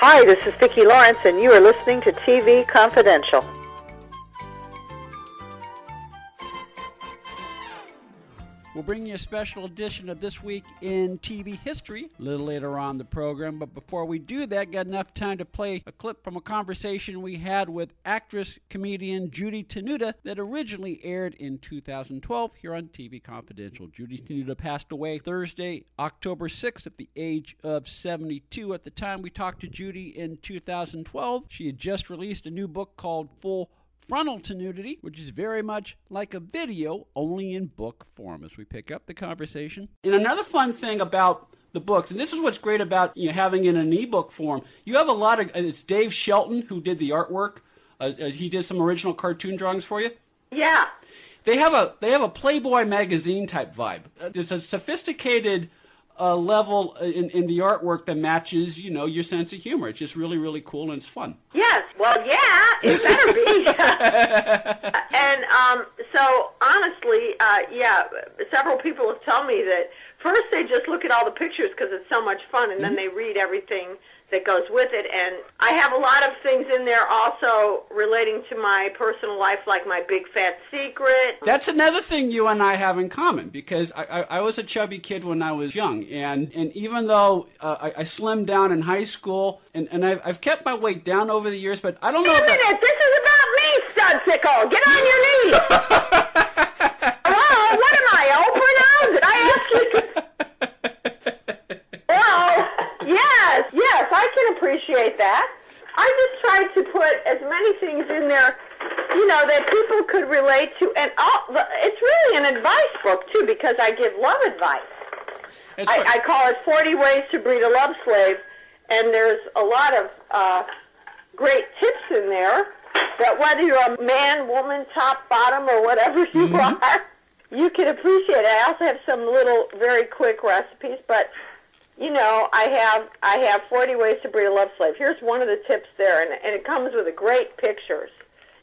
Hi, this is Vicki Lawrence, and you are listening to TV Confidential. We'll bring you a special edition of This Week in TV History a little later on the program. But before we do that, got enough time to play a clip from a conversation we had with actress comedian Judy Tenuta that originally aired in 2012 here on TV Confidential. Judy Tenuta passed away Thursday, October 6th, at the age of 72. At the time we talked to Judy in 2012, she had just released a new book called Full frontal tenudity, which is very much like a video, only in book form, as we pick up the conversation. And another fun thing about the books, and this is what's great about you know, having it in an ebook form, you have a lot of, it's Dave Shelton who did the artwork. Uh, uh, he did some original cartoon drawings for you. Yeah. They have a they have a Playboy magazine type vibe. Uh, there's a sophisticated uh, level in, in the artwork that matches, you know, your sense of humor. It's just really, really cool and it's fun. Yes. Well, yeah, it better be. and um, so, honestly, uh, yeah, several people have told me that first they just look at all the pictures because it's so much fun, and mm-hmm. then they read everything that goes with it. And I have a lot of things in there also relating to my personal life, like my big fat secret. That's another thing you and I have in common because I, I, I was a chubby kid when I was young. And, and even though uh, I, I slimmed down in high school, and, and I've, I've kept my weight down over the years, but I don't know. Wait a minute, this is about me, Studsicle. Get on your knees. Hello, what am I, Oprah now? Did I ask you to Yes, yes, I can appreciate that. I just tried to put as many things in there, you know, that people could relate to, and all, it's really an advice book too because I give love advice. I, I call it 40 Ways to Breed a Love Slave, and there's a lot of uh, great tips in there that whether you're a man, woman, top, bottom, or whatever you mm-hmm. are, you can appreciate it. I also have some little very quick recipes, but you know, I have I have 40 ways to breed a love slave. Here's one of the tips there, and, and it comes with a great pictures.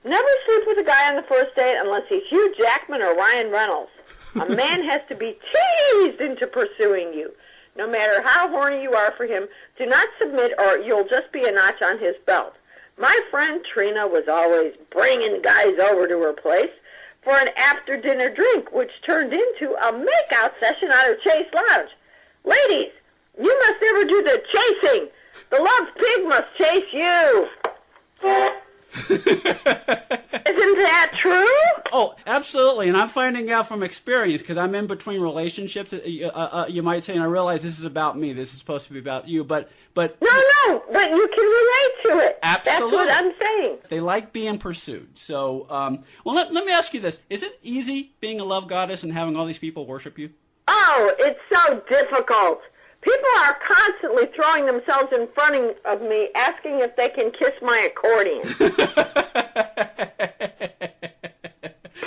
Never sleep with a guy on the first date unless he's Hugh Jackman or Ryan Reynolds. A man has to be teased into pursuing you. No matter how horny you are for him, do not submit or you'll just be a notch on his belt. My friend Trina was always bringing guys over to her place for an after-dinner drink, which turned into a makeout session at her Chase Lounge. Ladies, you must never do the chasing. The love pig must chase you. Isn't that true? Oh, absolutely. And I'm finding out from experience because I'm in between relationships. Uh, uh, uh, you might say, and I realize this is about me. This is supposed to be about you, but but no, no. But you can relate to it. Absolutely. That's what I'm saying. They like being pursued. So, um, well, let, let me ask you this: Is it easy being a love goddess and having all these people worship you? Oh, it's so difficult. People are constantly throwing themselves in front of me asking if they can kiss my accordion.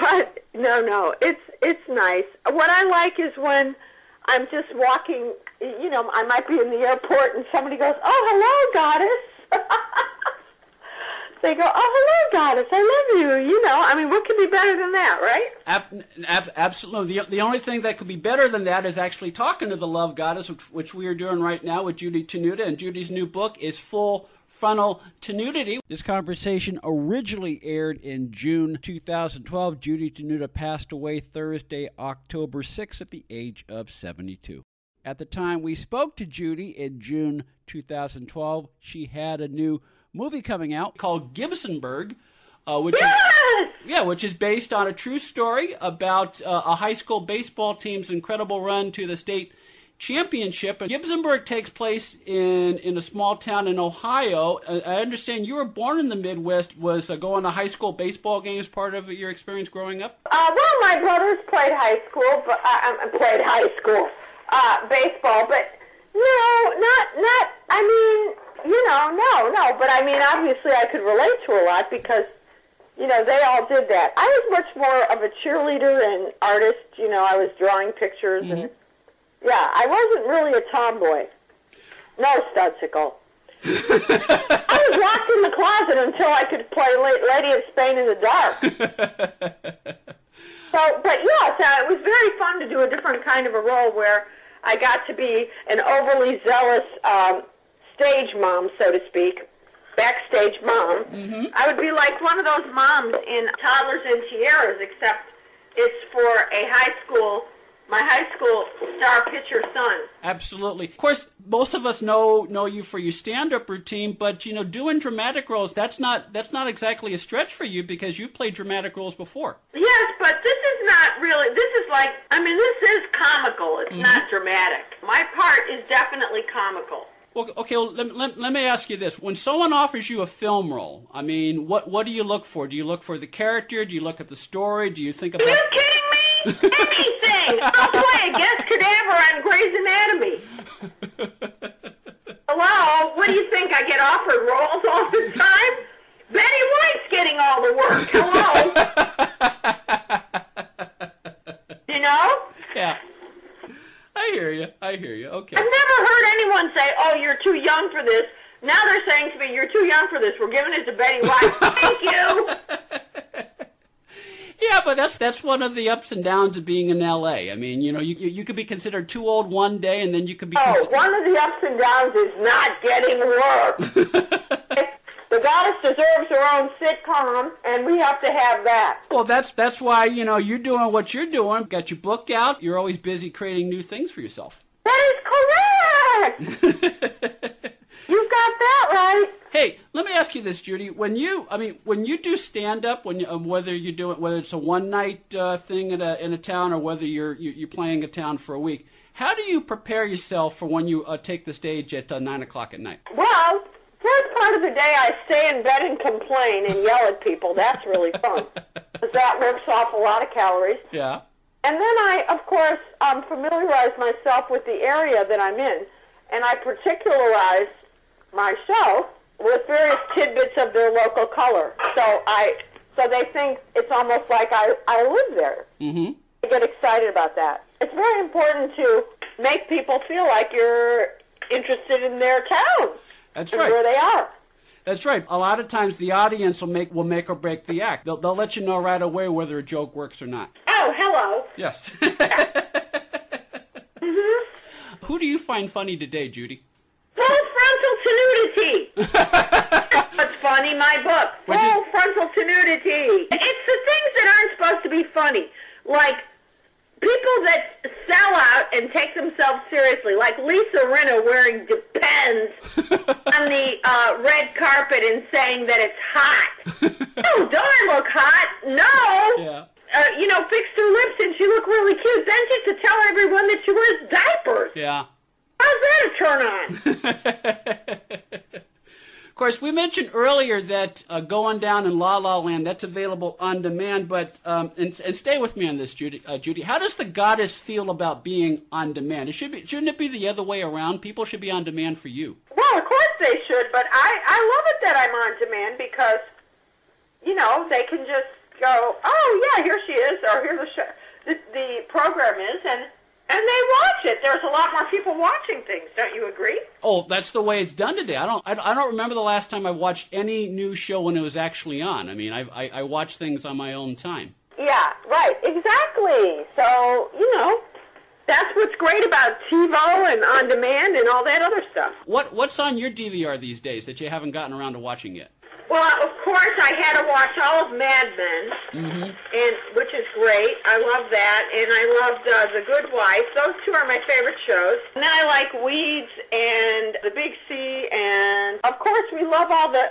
but no, no, it's it's nice. What I like is when I'm just walking, you know, I might be in the airport and somebody goes, "Oh, hello, goddess." they go, "Oh, hello, goddess, I love you." You know, I mean, what could be better than that, right? Ab- ab- absolutely. The, the only thing that could be better than that is actually talking to the love goddess, which, which we are doing right now with Judy Tenuta, and Judy's new book is full frontal nudity. This conversation originally aired in June 2012. Judy Tenuta passed away Thursday, October 6th, at the age of 72. At the time we spoke to Judy in June 2012, she had a new movie coming out called Gibsonburg. uh, which is yeah, which is based on a true story about uh, a high school baseball team's incredible run to the state championship. And Gibsonburg takes place in in a small town in Ohio. Uh, I understand you were born in the Midwest. Was uh, going to high school baseball games part of your experience growing up? Uh, well, my brothers played high school, but uh, um, played high school uh, baseball, but no, not not. I no, no. But I mean, obviously, I could relate to a lot because you know they all did that. I was much more of a cheerleader and artist. You know, I was drawing pictures and yeah, I wasn't really a tomboy. No, Studsicle. I was locked in the closet until I could play Lady of Spain in the dark. so, but yes, uh, it was very fun to do a different kind of a role where I got to be an overly zealous um, stage mom, so to speak, backstage mom. Mm-hmm. I would be like one of those moms in Toddlers and Tiaras, except it's for a high school, my high school star pitcher son. Absolutely. Of course, most of us know know you for your stand-up routine, but you know, doing dramatic roles that's not that's not exactly a stretch for you because you've played dramatic roles before. Yes, but this is not really. This is like. I mean, this is comical. It's mm-hmm. not dramatic. My part is definitely comical. Well, okay. Well, let, let, let me ask you this: When someone offers you a film role, I mean, what what do you look for? Do you look for the character? Do you look at the story? Do you think about... Are you kidding me? Anything. I'll play a guest cadaver on Grey's Anatomy. Hello. What do you think? I get offered roles all the time. Betty White's getting all the work. Hello. you know. Yeah. I hear you. I hear you. Okay. I've never heard anyone say, "Oh, you're too young for this." Now they're saying to me, "You're too young for this. We're giving it to Betty White." Thank you. Yeah, but that's that's one of the ups and downs of being in L.A. I mean, you know, you you you could be considered too old one day, and then you could be. Oh, considered- one of the ups and downs is not getting work. the goddess deserves her own sitcom, and we have to have that. Well, that's that's why you know you're doing what you're doing. Got your book out. You're always busy creating new things for yourself. That is correct. You've got that right. Hey, let me ask you this, Judy. When you, I mean, when you do stand up, when you, um, whether you do it, whether it's a one night uh, thing in a in a town or whether you're you, you're playing a town for a week, how do you prepare yourself for when you uh, take the stage at uh, nine o'clock at night? Well, first part of the day I stay in bed and complain and yell at people. That's really fun. 'Cause that works off a lot of calories. Yeah. And then I, of course, um, familiarize myself with the area that I'm in, and I particularize my show with various tidbits of their local color. So I, so they think it's almost like I, I live there. Mm-hmm. I get excited about that. It's very important to make people feel like you're interested in their town That's right. where they are. That's right. A lot of times the audience will make will make or break the act. They'll they'll let you know right away whether a joke works or not. Oh, hello. Yes. Who do you find funny today, Judy? Full frontal tenudity. What's funny? My book. What'd you- Full frontal tenudity. It's the things that aren't supposed to be funny, like people that sell out and take themselves seriously, like Lisa Rinna wearing Depends on the uh, red carpet and saying that it's hot. oh, don't I look hot? No. Yeah. Uh, you know, fixed her lips and she looked really cute. Then she had to tell everyone that she wears diapers. Yeah. How's that a turn on? Of course, we mentioned earlier that uh, going down in La La Land that's available on demand. But um, and, and stay with me on this, Judy. Uh, Judy, how does the goddess feel about being on demand? It should be, shouldn't it be the other way around? People should be on demand for you. Well, of course they should, but I, I love it that I'm on demand because, you know, they can just go, oh, yeah, here she is, or here the, show, the, the program is, and, and they watch it. There's a lot more people watching things, don't you agree? Oh, that's the way it's done today. I don't. I, I don't remember the last time I watched any new show when it was actually on. I mean, I, I, I watch things on my own time. Yeah, right, exactly. So, you know, that's what's great about TiVo and on demand and all that other stuff. What What's on your DVR these days that you haven't gotten around to watching yet? Well, of course, I had to watch all of Mad Men, and which is great. I love that, and I loved uh, The Good Wife. Those two are my favorite shows. And then I like Weeds and The Big C, and of course, we love all the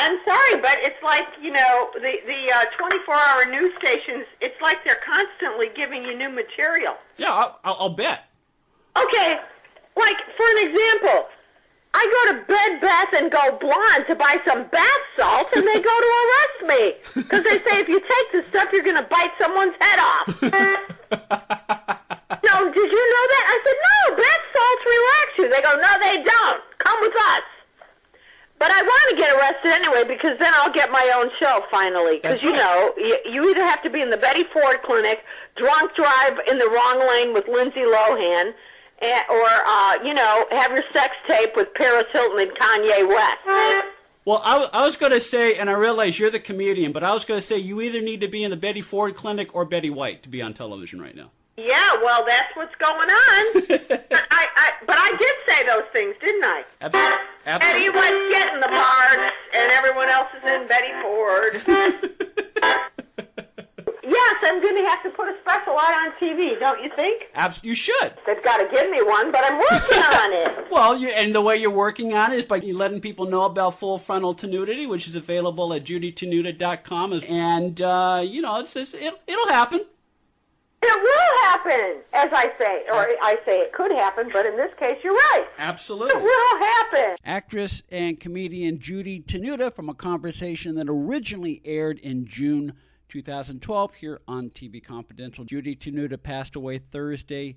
I'm sorry, but it's like you know the the uh, 24-hour news stations. It's like they're constantly giving you new material. Yeah, I'll, I'll, I'll bet. Okay, like for an example, I go to Bed Bath and Go Blonde to buy some bath salts, and they go to arrest me because they say if you take this stuff, you're going to bite someone's head off. no, did you know that? I said no. Bath salts relax you. They go, no, they don't. Come with us. But I want to get arrested anyway because then I'll get my own show finally. Because you right. know, you, you either have to be in the Betty Ford clinic, drunk drive in the wrong lane with Lindsay Lohan, and, or uh, you know, have your sex tape with Paris Hilton and Kanye West. Well, I, I was going to say, and I realize you're the comedian, but I was going to say you either need to be in the Betty Ford clinic or Betty White to be on television right now. Yeah, well, that's what's going on. I, I, but I did say those things, didn't I? Abso- Betty absolutely. was getting the parts, and everyone else is in Betty Ford. yes, I'm going to have to put a special out on TV, don't you think? Abs- you should. They've got to give me one, but I'm working on it. Well, you, and the way you're working on it is by letting people know about full frontal tenudity, which is available at judytenuta.com. And, uh, you know, it's, it's, it, it'll happen. It will happen, as I say, or I say it could happen, but in this case, you're right. Absolutely. It will happen. Actress and comedian Judy Tenuta from a conversation that originally aired in June 2012 here on TV Confidential. Judy Tenuta passed away Thursday.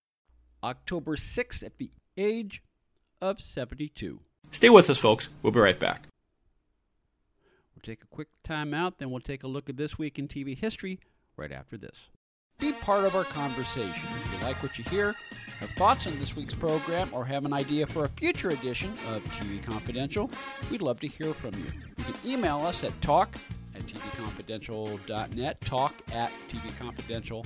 October 6th at the age of 72. Stay with us, folks. We'll be right back. We'll take a quick time out, then we'll take a look at this week in TV history right after this. Be part of our conversation. If you like what you hear, have thoughts on this week's program, or have an idea for a future edition of TV Confidential, we'd love to hear from you. You can email us at talk at tvconfidential.net, talk at tvconfidential.net.